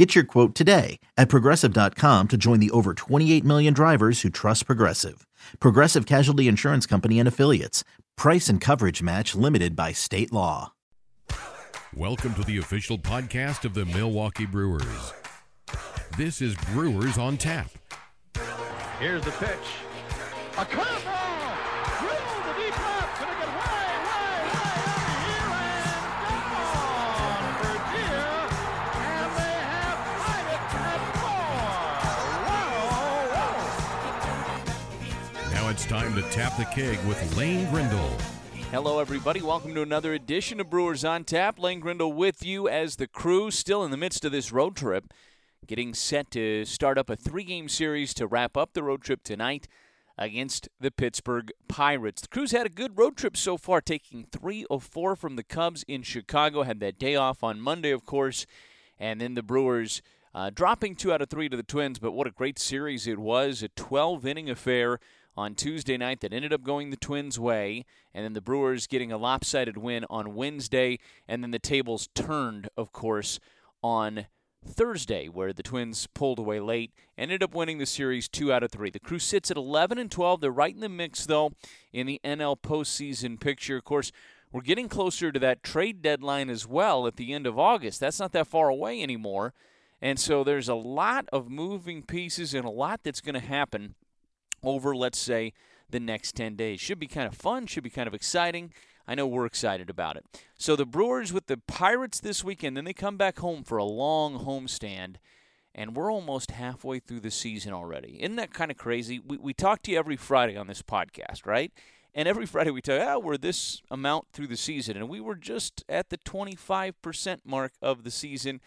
Get your quote today at progressive.com to join the over 28 million drivers who trust Progressive. Progressive Casualty Insurance Company and Affiliates. Price and coverage match limited by state law. Welcome to the official podcast of the Milwaukee Brewers. This is Brewers on Tap. Here's the pitch. A curveball! It's time to tap the keg with Lane Grindle. Hello, everybody. Welcome to another edition of Brewers on Tap. Lane Grindle with you as the crew, still in the midst of this road trip, getting set to start up a three game series to wrap up the road trip tonight against the Pittsburgh Pirates. The Crews had a good road trip so far, taking three of four from the Cubs in Chicago. Had that day off on Monday, of course, and then the Brewers. Uh, dropping two out of three to the Twins, but what a great series it was. A 12 inning affair on Tuesday night that ended up going the Twins' way, and then the Brewers getting a lopsided win on Wednesday, and then the tables turned, of course, on Thursday, where the Twins pulled away late, ended up winning the series two out of three. The crew sits at 11 and 12. They're right in the mix, though, in the NL postseason picture. Of course, we're getting closer to that trade deadline as well at the end of August. That's not that far away anymore. And so there's a lot of moving pieces and a lot that's going to happen over, let's say, the next 10 days. Should be kind of fun, should be kind of exciting. I know we're excited about it. So the Brewers with the Pirates this weekend, then they come back home for a long homestand, and we're almost halfway through the season already. Isn't that kind of crazy? We, we talk to you every Friday on this podcast, right? And every Friday we tell you, oh, we're this amount through the season, and we were just at the 25% mark of the season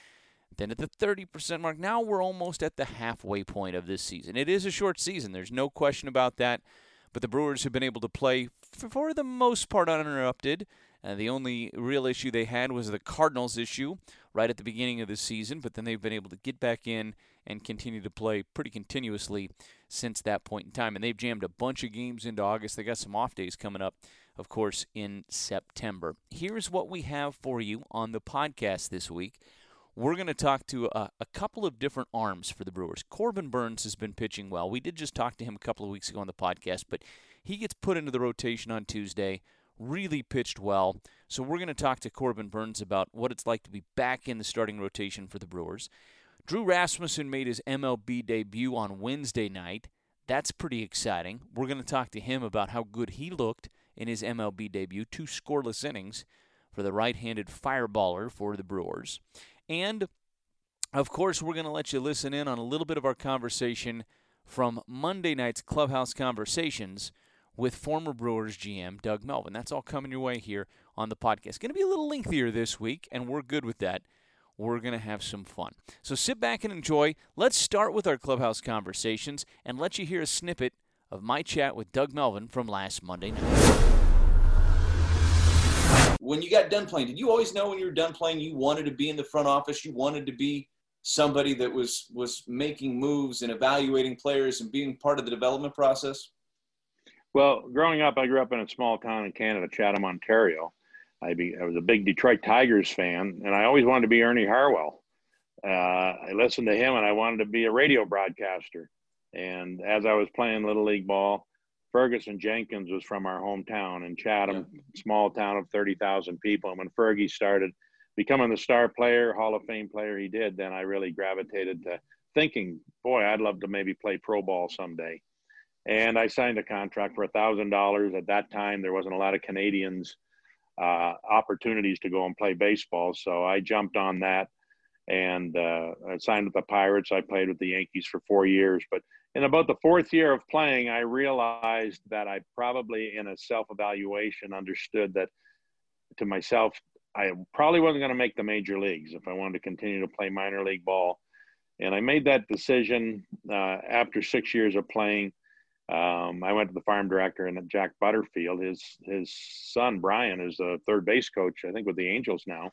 then at the 30% mark. Now we're almost at the halfway point of this season. It is a short season, there's no question about that. But the Brewers have been able to play, for the most part, uninterrupted. Uh, the only real issue they had was the Cardinals issue right at the beginning of the season, but then they've been able to get back in and continue to play pretty continuously since that point in time. And they've jammed a bunch of games into August. They got some off days coming up, of course, in September. Here's what we have for you on the podcast this week we're going to talk to a, a, couple of different arms for the Brewers. Corbin Burnes has been pitching well. We did just talk to him a couple of weeks ago on the podcast, but he gets put into the rotation on Tuesday. Really pitched well. So we're going to talk to Corbin Burnes about what it's like to be back in the starting rotation for the Brewers. Drew Rasmussen made his MLB debut on Wednesday night. That's pretty exciting. We're going to talk to him about how good he looked in his MLB debut, two scoreless innings for the right handed fireballer for the Brewers. And of course, we're going to let you listen in on a little bit of our conversation from Monday night's Clubhouse Conversations with former Brewers GM Doug Melvin. That's all coming your way here on the podcast. Going to be a little lengthier this week, and we're good with that. We're going to have some fun. So sit back and enjoy. Let's start with our Clubhouse Conversations and let you hear a snippet of my chat with Doug Melvin from last Monday night when you got done playing, did you always know when you were done playing you wanted to be in the front office? You wanted to be somebody that was was making moves and evaluating players and being part of the development process? Well, growing up, I grew up in a small town in Canada, Chatham, Ontario. I, be, I was a big Detroit Tigers fan, and I always wanted to be Ernie Harwell. Uh, I listened to him, and I wanted to be a radio broadcaster. And as I was playing little league ball, Ferguson Jenkins was from our hometown in Chatham, yeah. small town of 30,000 people. And when Fergie started becoming the star player, Hall of Fame player he did, then I really gravitated to thinking, boy, I'd love to maybe play pro ball someday. And I signed a contract for a thousand dollars. At that time, there wasn't a lot of Canadians uh, opportunities to go and play baseball, so I jumped on that and uh, I signed with the Pirates. I played with the Yankees for four years, but in about the fourth year of playing, I realized that I probably, in a self evaluation, understood that to myself, I probably wasn't going to make the major leagues if I wanted to continue to play minor league ball. And I made that decision uh, after six years of playing. Um, I went to the farm director and Jack Butterfield. His his son Brian is a third base coach, I think, with the Angels now.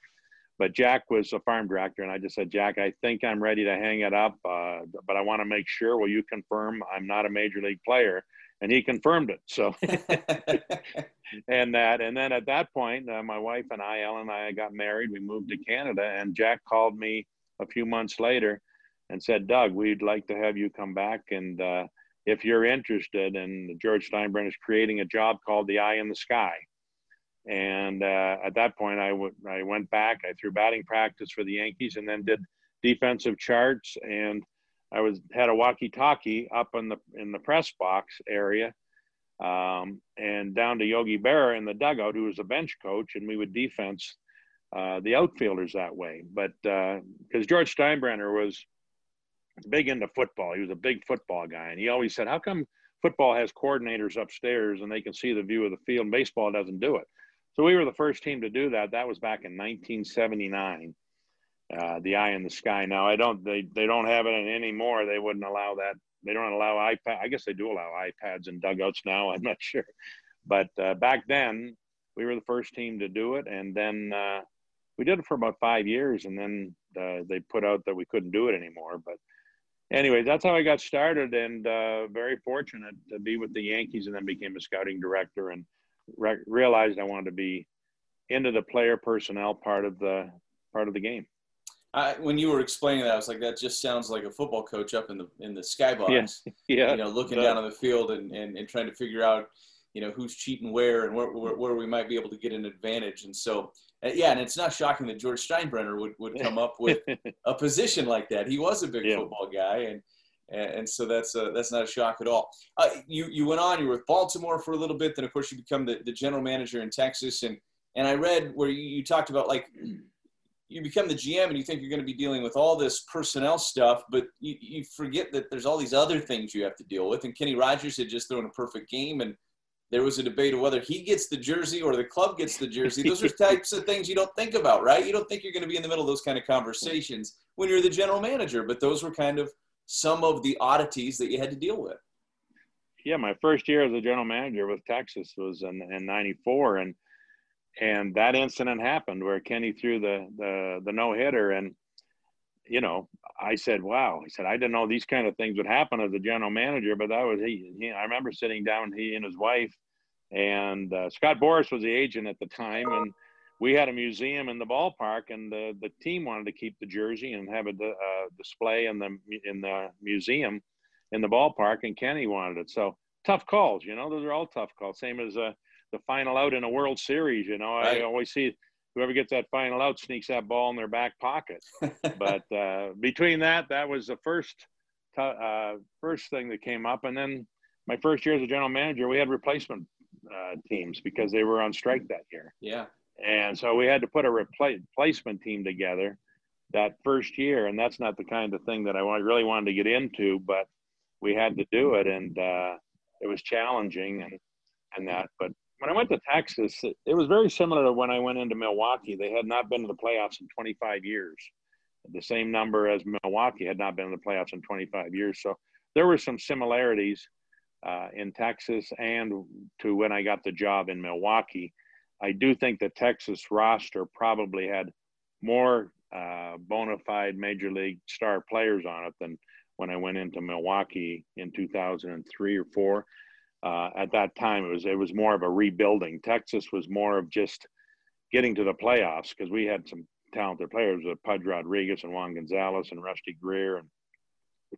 But Jack was a farm director, and I just said, Jack, I think I'm ready to hang it up, uh, but I want to make sure. Will you confirm I'm not a major league player? And he confirmed it. So, and that, and then at that point, uh, my wife and I, Ellen and I, got married. We moved to Canada, and Jack called me a few months later and said, Doug, we'd like to have you come back and. Uh, if you're interested, and George Steinbrenner is creating a job called the Eye in the Sky, and uh, at that point, I, w- I went back. I threw batting practice for the Yankees, and then did defensive charts. And I was had a walkie-talkie up in the in the press box area, um, and down to Yogi Berra in the dugout, who was a bench coach, and we would defense uh, the outfielders that way. But because uh, George Steinbrenner was big into football, he was a big football guy, and he always said, "How come?" Football has coordinators upstairs and they can see the view of the field. Baseball doesn't do it. So we were the first team to do that. That was back in 1979. Uh, the eye in the sky. Now I don't. They they don't have it anymore. They wouldn't allow that. They don't allow iPad. I guess they do allow iPads in dugouts now. I'm not sure, but uh, back then we were the first team to do it, and then uh, we did it for about five years, and then uh, they put out that we couldn't do it anymore. But anyway, that's how I got started, and uh, very fortunate to be with the Yankees, and then became a scouting director and re- realized I wanted to be into the player personnel part of the part of the game. I, when you were explaining that, I was like, that just sounds like a football coach up in the in the skybox. Yeah, yeah. You know, looking down on the field and, and, and trying to figure out, you know, who's cheating where and where, where, where we might be able to get an advantage. And so, uh, yeah, and it's not shocking that George Steinbrenner would, would come up with a position like that. He was a big yeah. football guy, and and so that's uh, that's not a shock at all. Uh, you you went on. You were with Baltimore for a little bit. Then of course you become the, the general manager in Texas. And and I read where you, you talked about like you become the GM and you think you're going to be dealing with all this personnel stuff, but you, you forget that there's all these other things you have to deal with. And Kenny Rogers had just thrown a perfect game, and there was a debate of whether he gets the jersey or the club gets the jersey. Those are types of things you don't think about, right? You don't think you're going to be in the middle of those kind of conversations when you're the general manager, but those were kind of some of the oddities that you had to deal with. Yeah, my first year as a general manager with Texas was in, in '94, and and that incident happened where Kenny threw the the, the no hitter, and you know, I said, "Wow!" He said, "I didn't know these kind of things would happen as a general manager." But that was he. he I remember sitting down, he and his wife, and uh, Scott Boras was the agent at the time, and we had a museum in the ballpark, and the, the team wanted to keep the jersey and have a uh, display in the in the museum in the ballpark, and Kenny wanted it. So tough calls, you know. Those are all tough calls. Same as uh, the final out in a World Series. You know, right. I always see whoever gets that final out sneaks that ball in their back pocket. but uh, between that, that was the first t- uh, first thing that came up, and then my first year as a general manager, we had replacement uh, teams because they were on strike that year. Yeah. And so we had to put a replacement team together that first year. And that's not the kind of thing that I really wanted to get into, but we had to do it. And uh, it was challenging and, and that. But when I went to Texas, it, was very similar to when I went into Milwaukee. They had not been to the playoffs in 25 years. The same number as Milwaukee had not been in the playoffs in 25 years. So there were some similarities uh, in Texas and to when I got the job in Milwaukee. I do think the Texas roster probably had more uh, bona fide major league star players on it than when I went into Milwaukee in 2003 or four. Uh, at that time, it was it was more of a rebuilding. Texas was more of just getting to the playoffs because we had some talented players with Pudge Rodriguez and Juan Gonzalez and Rusty Greer and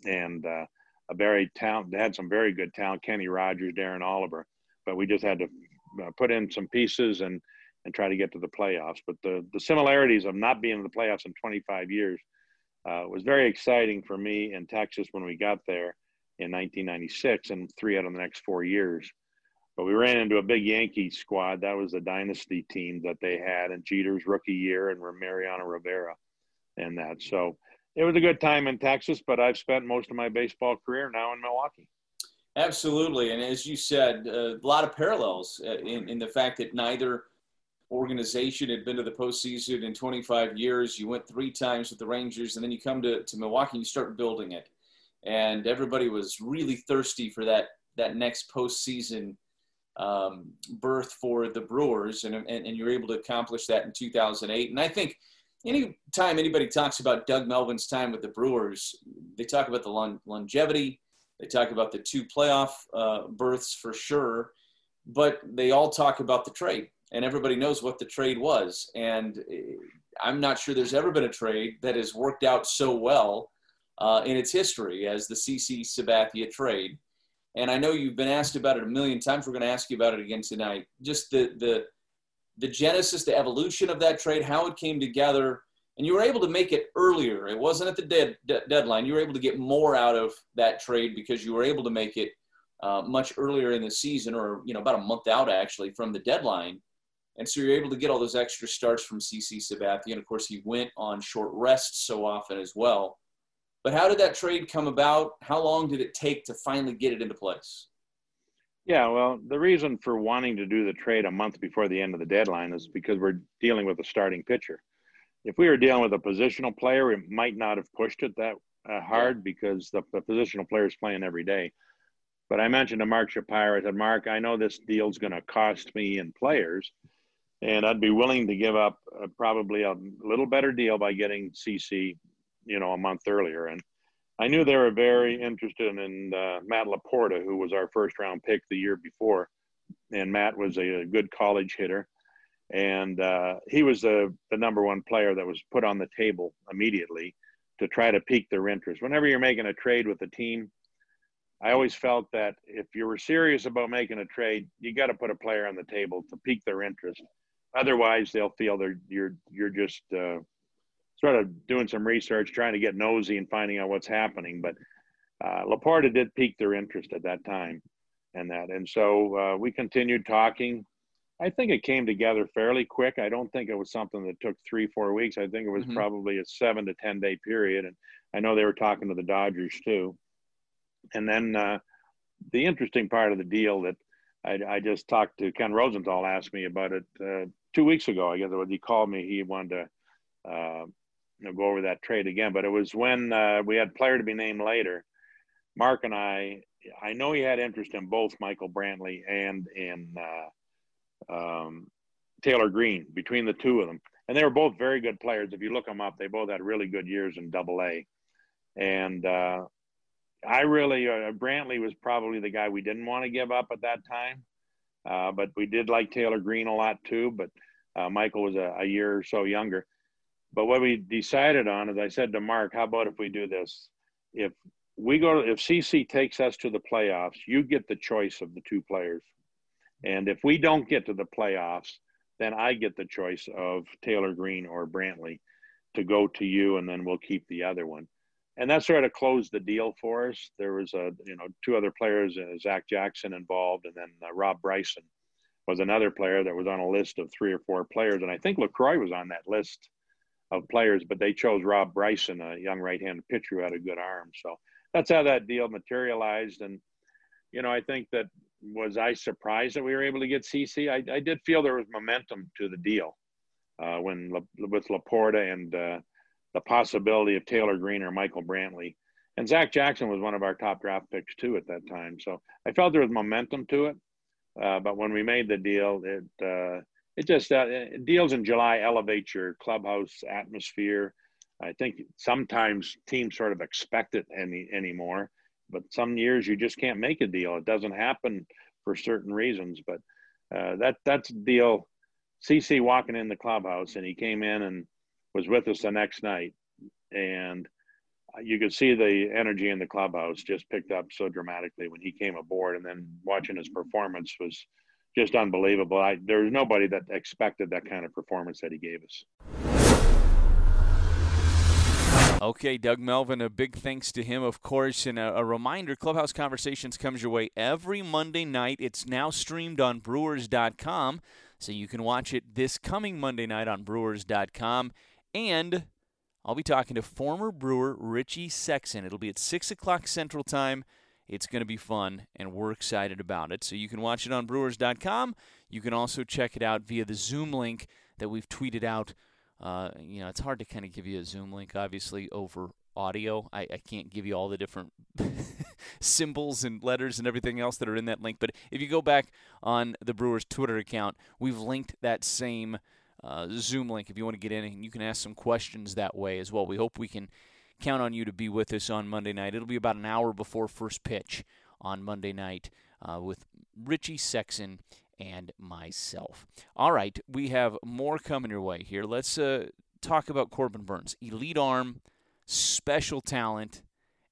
and uh, a very talent. They had some very good talent, Kenny Rogers, Darren Oliver, but we just had to put in some pieces and and try to get to the playoffs. But the the similarities of not being in the playoffs in 25 years uh, was very exciting for me in Texas when we got there in 1996 and three out of the next four years. But we ran into a big Yankee squad. That was the dynasty team that they had in Jeter's rookie year and Mariano Rivera and that. So it was a good time in Texas, but I've spent most of my baseball career now in Milwaukee. Absolutely. And as you said, uh, a lot of parallels uh, in, in the fact that neither organization had been to the postseason in 25 years. You went three times with the Rangers, and then you come to, to Milwaukee and you start building it. And everybody was really thirsty for that that next postseason um, berth for the Brewers, and, and, and you're able to accomplish that in 2008. And I think anytime anybody talks about Doug Melvin's time with the Brewers, they talk about the long, longevity, they talk about the two playoff uh, berths for sure, but they all talk about the trade, and everybody knows what the trade was. And eh, I'm not sure there's ever been a trade that has worked out so well uh, in its history as the CC Sabathia trade. And I know you've been asked about it a million times. We're going to ask you about it again tonight. Just the the the genesis, the evolution of that trade, how it came together, and you were able to make it earlier. It wasn't at the dead, de- deadline. You were able to get more out of that trade because you were able to make it uh, much earlier in the season, or you know about a month out actually from the deadline. And so you're able to get all those extra starts from CC Sabathia, and of course he went on short rest so often as well. But how did that trade come about? How long did it take to finally get it into place? Yeah, well, the reason for wanting to do the trade a month before the end of the deadline is because we're dealing with a starting pitcher. If we were dealing with a positional player, we might not have pushed it that uh, hard because the, the positional player is playing every day. But I mentioned to Mark Shapiro, I said, Mark, I know this deal's going to cost me in players, and I'd be willing to give up uh, probably a little better deal by getting CC, you know, a month earlier. And I knew they were very interested in uh, Matt Laporta, who was our first round pick the year before. And Matt was a, a good college hitter. And uh, he was the, the number one player that was put on the table immediately to try to pique their interest. Whenever you're making a trade with a team, I always felt that if you were serious about making a trade, you got to put a player on the table to pique their interest. Otherwise, they'll feel they're you're you're just uh, sort of doing some research, trying to get nosy and finding out what's happening. But uh, Laporta did pique their interest at that time, and that, and so uh, we continued talking. I think it came together fairly quick. I don't think it was something that took three, four weeks. I think it was mm-hmm. probably a seven to ten day period, and I know they were talking to the Dodgers too. And then uh, the interesting part of the deal that I, I, just talked to Ken Rosenthal asked me about it uh, two weeks ago. I guess he called me, he wanted to uh, you know, go over that trade again. But it was when uh, we had player to be named later. Mark and I, I know he had interest in both Michael Brantley and in uh, um, Taylor Green between the two of them. And they were both very good players. If you look them up, they both had really good years in Double A. And uh, I really, uh, Brantley was probably the guy we didn't want to give up at that time. Uh, but we did like Taylor Green a lot too. But uh, Michael was a, a, year or so younger. But what we decided on as I said to Mark, how about if we do this? If we go, to, if CC takes us to the playoffs, you get the choice of the two players. And if we don't get to the playoffs, then I get the choice of Taylor Green or Brantley to go to you, and then we'll keep the other one. And that sort of closed the deal for us. There was a, you know, two other players, uh, Zach Jackson involved, and then uh, Rob Bryson was another player that was on a list of three or four players. And I think LaCroix was on that list of players, but they chose Rob Bryson, a young right-handed pitcher who had a good arm. So that's how that deal materialized. And you know, I think that was I surprised that we were able to get CC. I, I did feel there was momentum to the deal uh, when with Laporta and uh, the possibility of Taylor Green or Michael Brantley. And Zach Jackson was one of our top draft picks too at that time. So I felt there was momentum to it. Uh, but when we made the deal, it uh, it just uh, deals in July elevate your clubhouse atmosphere. I think sometimes teams sort of expect it any anymore, but some years you just can't make a deal. It doesn't happen for certain reasons. But uh, that that's deal. CC walking in the clubhouse, and he came in and was with us the next night, and you could see the energy in the clubhouse just picked up so dramatically when he came aboard, and then watching his performance was just unbelievable. I, there was nobody that expected that kind of performance that he gave us. Okay, Doug Melvin, a big thanks to him, of course. And a, a, reminder Clubhouse Conversations comes your way every Monday night. It's now streamed on Brewers.com, so you can watch it this coming Monday night on Brewers.com. And I'll be talking to former Brewer Richie Sexson. It'll be at 6 o'clock Central Time. It's going to be fun, and we're excited about it. So you can watch it on Brewers.com. You can also check it out via the Zoom link that we've tweeted out. Uh, you know, it's hard to kind of give you a Zoom link, obviously, over audio. I, I can't give you all the different symbols and letters and everything else that are in that link. But if you go back on the Brewers Twitter account, we've linked that same uh, Zoom link if you want to get in and you can ask some questions that way as well. We hope we can count on you to be with us on Monday night. It'll be about an hour before first pitch on Monday night uh, with Richie Sexson and myself. All right, we have more coming your way here. Let's uh, talk about Corbin Burnes. Elite arm, special talent,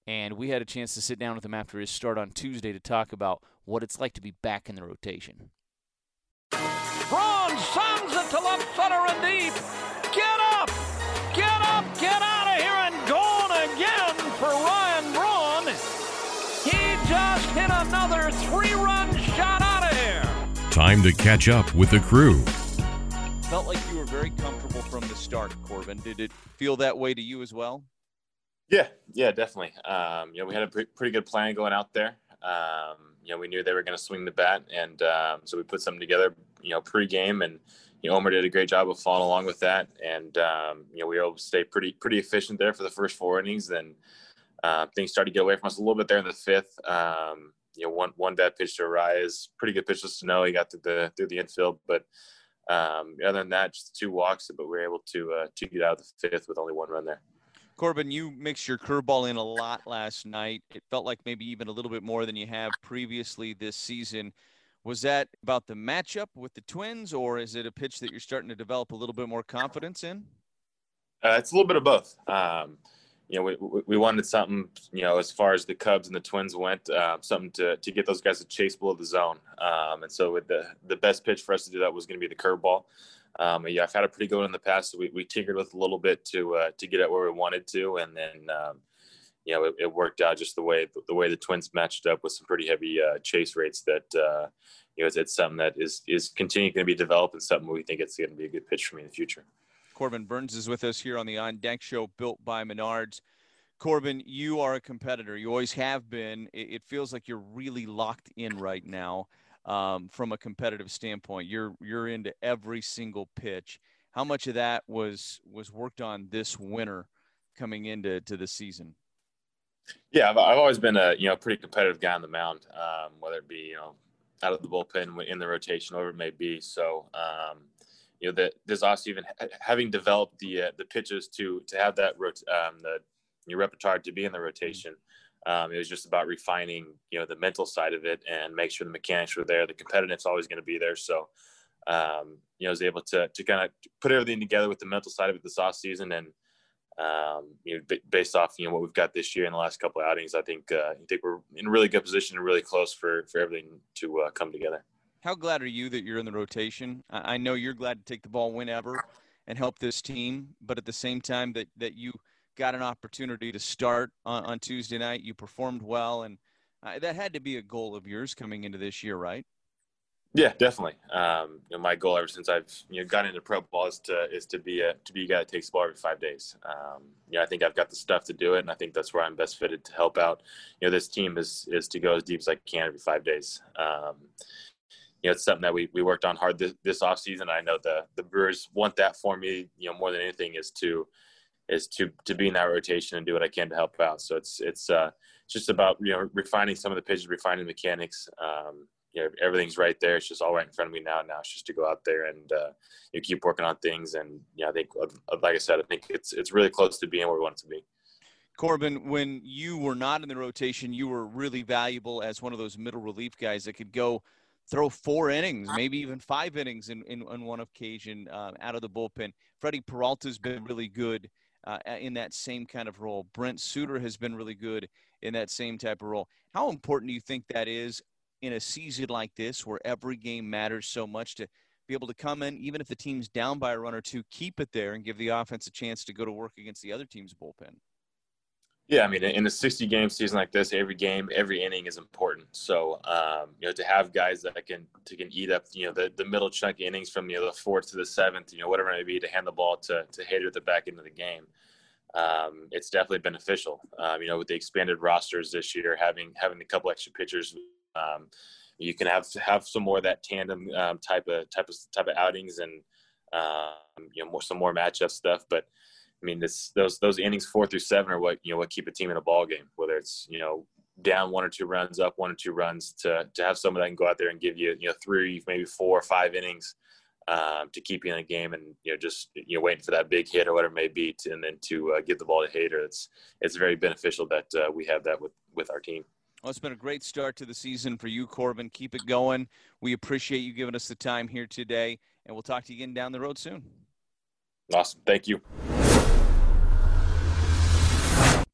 and we had a chance to sit down with him after his start on Tuesday to talk about what it's like to be back in the rotation. Braun sends it to left center and deep. Get up! Time to catch up with the crew. Felt like you were very comfortable from the start, Corbin. Did it feel that way to you as well? Yeah, yeah, definitely. Um, you know, we had a pre- pretty good plan going out there. Um, you know, we knew they were going to swing the bat, and um, so we put something together. You know, pre-game, and you know, Omar did a great job of following along with that, and um, you know, we were able to stay pretty pretty efficient there for the first four innings. Then uh, things started to get away from us a little bit there in the fifth. Um, you know, one one bad pitch to Arraez, pretty good pitch to Sano. He got through the through the infield, but um, other than that, just two walks, but we were able to uh, to get out of the fifth with only one run there. Corbin, you mixed your curveball in a lot last night. It felt like maybe even a little bit more than you have previously this season. Was that about the matchup with the Twins, or is it a pitch that you're starting to develop a little bit more confidence in? Uh, it's a little bit of both. Um, you know, we, we wanted something, you know, as far as the Cubs and the Twins went, uh, something to, to get those guys to chase below the zone. Um, and so with the, the best pitch for us to do that was going to be the curveball. Um, yeah, I've had a pretty good one in the past. So we, we tinkered with a little bit to uh, to get it where we wanted to, and then um, you know it, it, worked out just the way the way the Twins matched up with some pretty heavy uh, chase rates. That uh, you know it's, it's, something that is is continuing to be developed and something we think it's going to be a good pitch for me in the future. Corbin Burnes is with us here on the On Deck Show, built by Menards. Corbin, you are a competitor. You always have been. It, feels like you're really locked in right now um, from a competitive standpoint. You're you're into every single pitch. How much of that was was worked on this winter coming into to the season? Yeah, I've, I've always been a you know pretty competitive guy on the mound, um, whether it be you know out of the bullpen in the rotation, whatever it may be. So um, you know that also even having developed the uh, the pitches to to have that rot- um, the your repertoire to be in the rotation. Um, it was just about refining, you know, the mental side of it and make sure the mechanics were there. The competitiveness always going to be there. So, um, you know, I was able to to kind of put everything together with the mental side of it this off season and um, you know, b- based off you know what we've got this year in the last couple of outings, I think uh, I think we're in a really good position and really close for for everything to uh, come together. How glad are you that you're in the rotation? I know you're glad to take the ball whenever and help this team, but at the same time that that you got an opportunity to start on, on Tuesday night. You performed well, and uh, that had to be a goal of yours coming into this year, right? Yeah, definitely. Um, you know, my goal ever since I've you know gotten into pro ball is to is to be a to be a guy that takes the ball every five days. Um, you know, I think I've got the stuff to do it, and I think that's where I'm best fitted to help out. You know, this team is is to go as deep as I can every five days. Um, you know, it's something that we, we worked on hard this, this off season. I know the the Brewers want that for me. You know, more than anything is to is to to be in that rotation and do what I can to help out. So it's it's uh, just about you know refining some of the pitches, refining mechanics. Um, you know, everything's right there. It's just all right in front of me now. Now it's just to go out there and uh, you keep working on things. And yeah, I think, uh, like I said, I think it's it's really close to being where we want it to be. Corbin, when you were not in the rotation, you were really valuable as one of those middle relief guys that could go throw four innings, maybe even five innings in, in, in one occasion uh, out of the bullpen. Freddie Peralta's been really good uh, in that same kind of role. Brent Suter has been really good in that same type of role. How important do you think that is in a season like this where every game matters so much to be able to come in, even if the team's down by a run or two, keep it there and give the offense a chance to go to work against the other team's bullpen? Yeah, I mean, in a 60 game season like this, every game, every inning is important. So, um, you know, to have guys that can to can eat up, you know, the, the middle chunk innings from you know the fourth to the seventh, you know, whatever it may be, to hand the ball to to Hader at the back end of the game, um, it's definitely beneficial. Um, you know, with the expanded rosters this year, having having a couple extra pitchers, um, you can have have some more of that tandem um, type of type of type of outings and um, you know more some more matchup stuff, but I mean, this those those innings four through seven are what you know what keep a team in a ball game. Whether it's you know down one or two runs, up one or two runs, to to have someone that can go out there and give you you know three, maybe four or five innings um, to keep you in the game, and you know just you know waiting for that big hit or whatever it may be, to, and then to uh, give the ball to Hader. It's it's very beneficial that uh, we have that with with our team. Well, it's been a great start to the season for you, Corbin. Keep it going. We appreciate you giving us the time here today, and we'll talk to you again down the road soon. Awesome. Thank you.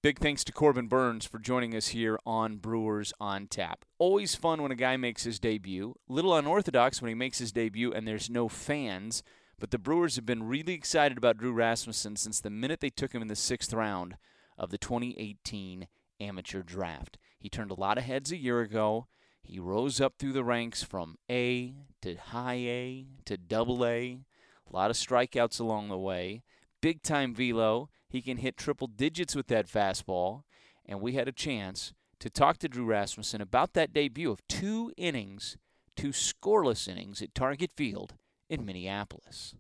Big thanks to Corbin Burnes for joining us here on Brewers on Tap. Always fun when a guy makes his debut. Little unorthodox when he makes his debut and there's no fans. But the Brewers have been really excited about Drew Rasmussen since the minute they took him in the sixth round of the 2018 amateur draft. He turned a lot of heads a year ago. He rose up through the ranks from A to high A to double A. A lot of strikeouts along the way. Big time velo. He can hit triple digits with that fastball. And we had a chance to talk to Drew Rasmussen about that debut of two innings, two scoreless innings at Target Field in Minneapolis.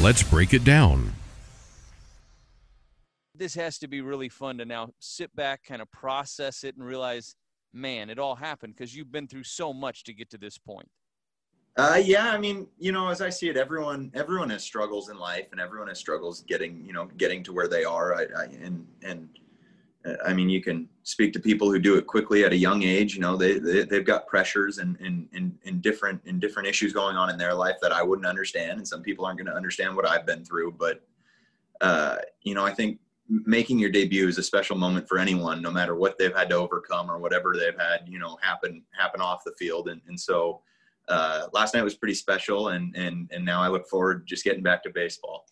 Let's break it down. This has to be really fun to now sit back, kind of process it, and realize, man, it all happened because you've been through so much to get to this point. Uh, yeah, I mean, you know, as I see it, everyone everyone has struggles in life, and everyone has struggles getting, you know, getting to where they are. I, I and and uh, I mean, you can speak to people who do it quickly at a young age. You know, they, they they've got pressures and and and, and different and different issues going on in their life that I wouldn't understand, and some people aren't going to understand what I've been through. But uh, you know, I think making your debut is a special moment for anyone, no matter what they've had to overcome or whatever they've had, you know, happen happen off the field, and and so uh, last night was pretty special, and and and now I look forward just getting back to baseball.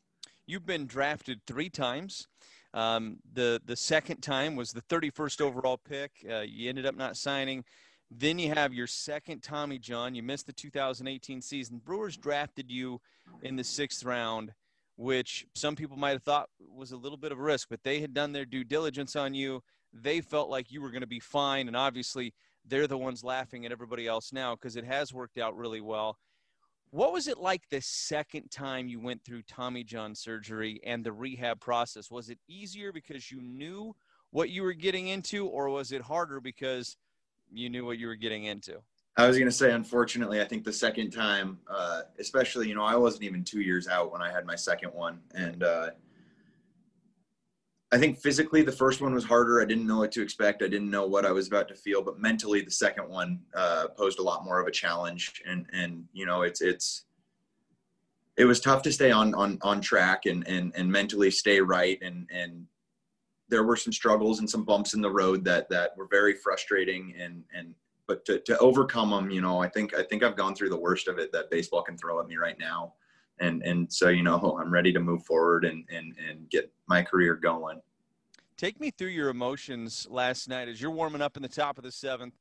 You've been drafted three times. Um, the the second time was the 31st overall pick. Uh, you ended up not signing. Then you have your second Tommy John. You missed the 2018 season. Brewers drafted you in the sixth round, which some people might have thought was a little bit of a risk, but they had done their due diligence on you. They felt like you were going to be fine, and obviously they're the ones laughing at everybody else now because it has worked out really well. What was it like the second time you went through Tommy John surgery and the rehab process? Was it easier because you knew what you were getting into, or was it harder because you knew what you were getting into? I was going to say, unfortunately, I think the second time, uh, especially, you know, I wasn't even two years out when I had my second one. And, uh, I think physically the first one was harder. I didn't know what to expect. I didn't know what I was about to feel, but mentally the second one uh, posed a lot more of a challenge. And and you know it's it's it was tough to stay on on on track and and and mentally stay right. And and there were some struggles and some bumps in the road that that were very frustrating. And and but to to overcome them, you know, I think I think I've gone through the worst of it that baseball can throw at me right now and and so you know I'm ready to move forward and and and get my career going. Take me through your emotions last night as you're warming up in the top of the seventh,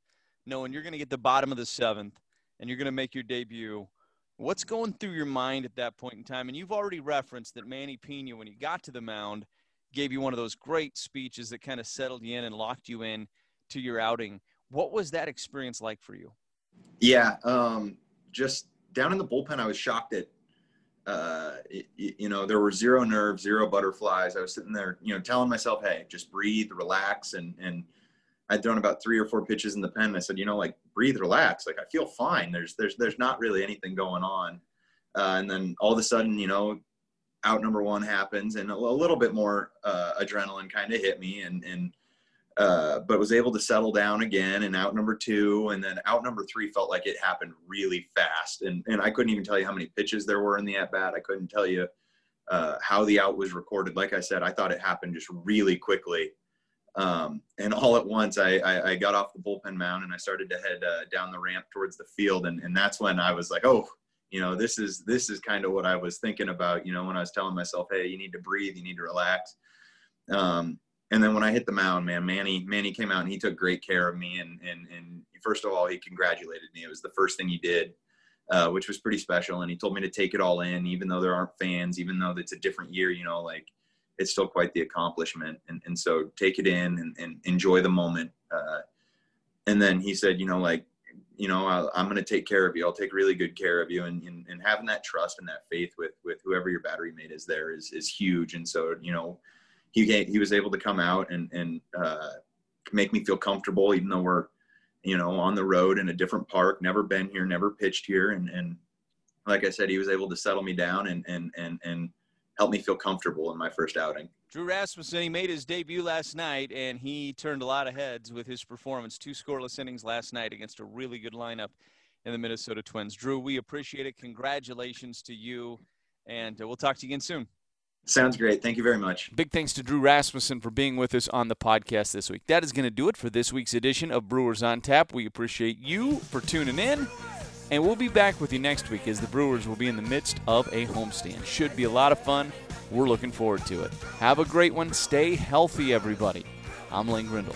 knowing you're going to get the bottom of the seventh and you're going to make your debut. What's going through your mind at that point in time? And you've already referenced that Manny Pena, when he got to the mound, gave you one of those great speeches that kind of settled you in and locked you in to your outing. What was that experience like for you? Yeah, um, just down in the bullpen, I was shocked at uh, you know, there were zero nerves, zero butterflies. I was sitting there, you know, telling myself, "Hey, just breathe, relax." And and I'd thrown about three or four pitches in the pen. I said, "You know, like breathe, relax. Like I feel fine. There's there's there's not really anything going on." Uh, and then all of a sudden, you know, out number one happens, and a, a little bit more uh, adrenaline kind of hit me, and and uh, but was able to settle down again and out number two. And then out number three felt like it happened really fast. And, and i couldn't even tell you how many pitches there were in the at bat. I couldn't tell you uh, how the out was recorded. Like i said i thought it happened just really quickly. Um, and all at once I, I, I, got off the bullpen mound and i started to head uh, down the ramp towards the field. And, and that's when i was like oh you know this is this is kind of what i was thinking about you know when i was telling myself hey you need to breathe you need to relax. Um, and then when I hit the mound, man, Manny Manny came out and he took great care of me. And and and first of all, he congratulated me. It was the first thing he did, uh, which was pretty special. And he told me to take it all in, even though there aren't fans, even though it's a different year. You know, like it's still quite the accomplishment. And and so take it in and, and enjoy the moment. Uh, and then he said, you know, like you know, I, am going to take care of you. I'll take really good care of you. And, and, and having that trust and that faith with, with whoever your battery mate is there is, is huge. And so, you know, he, he was able to come out and, and, uh, make me feel comfortable, even though we're, you know, on the road in a different park, never been here, never pitched here. And, and like I said, he was able to settle me down and, and, and, and help me feel comfortable in my first outing. Drew Rasmussen, he made his debut last night, and he turned a lot of heads with his performance. Two scoreless innings last night against a really good lineup in the Minnesota Twins. Drew, we appreciate it. Congratulations to you, and uh, we'll talk to you again soon. Sounds great. Thank you very much. Big thanks to Drew Rasmussen for being with us on the podcast this week. That is going to do it for this week's edition of Brewers on Tap. We appreciate you for tuning in. And we'll be back with you next week as the Brewers will be in the midst of a homestand. Should be a lot of fun. We're looking forward to it. Have a great one. Stay healthy, everybody. I'm Lane Grindle.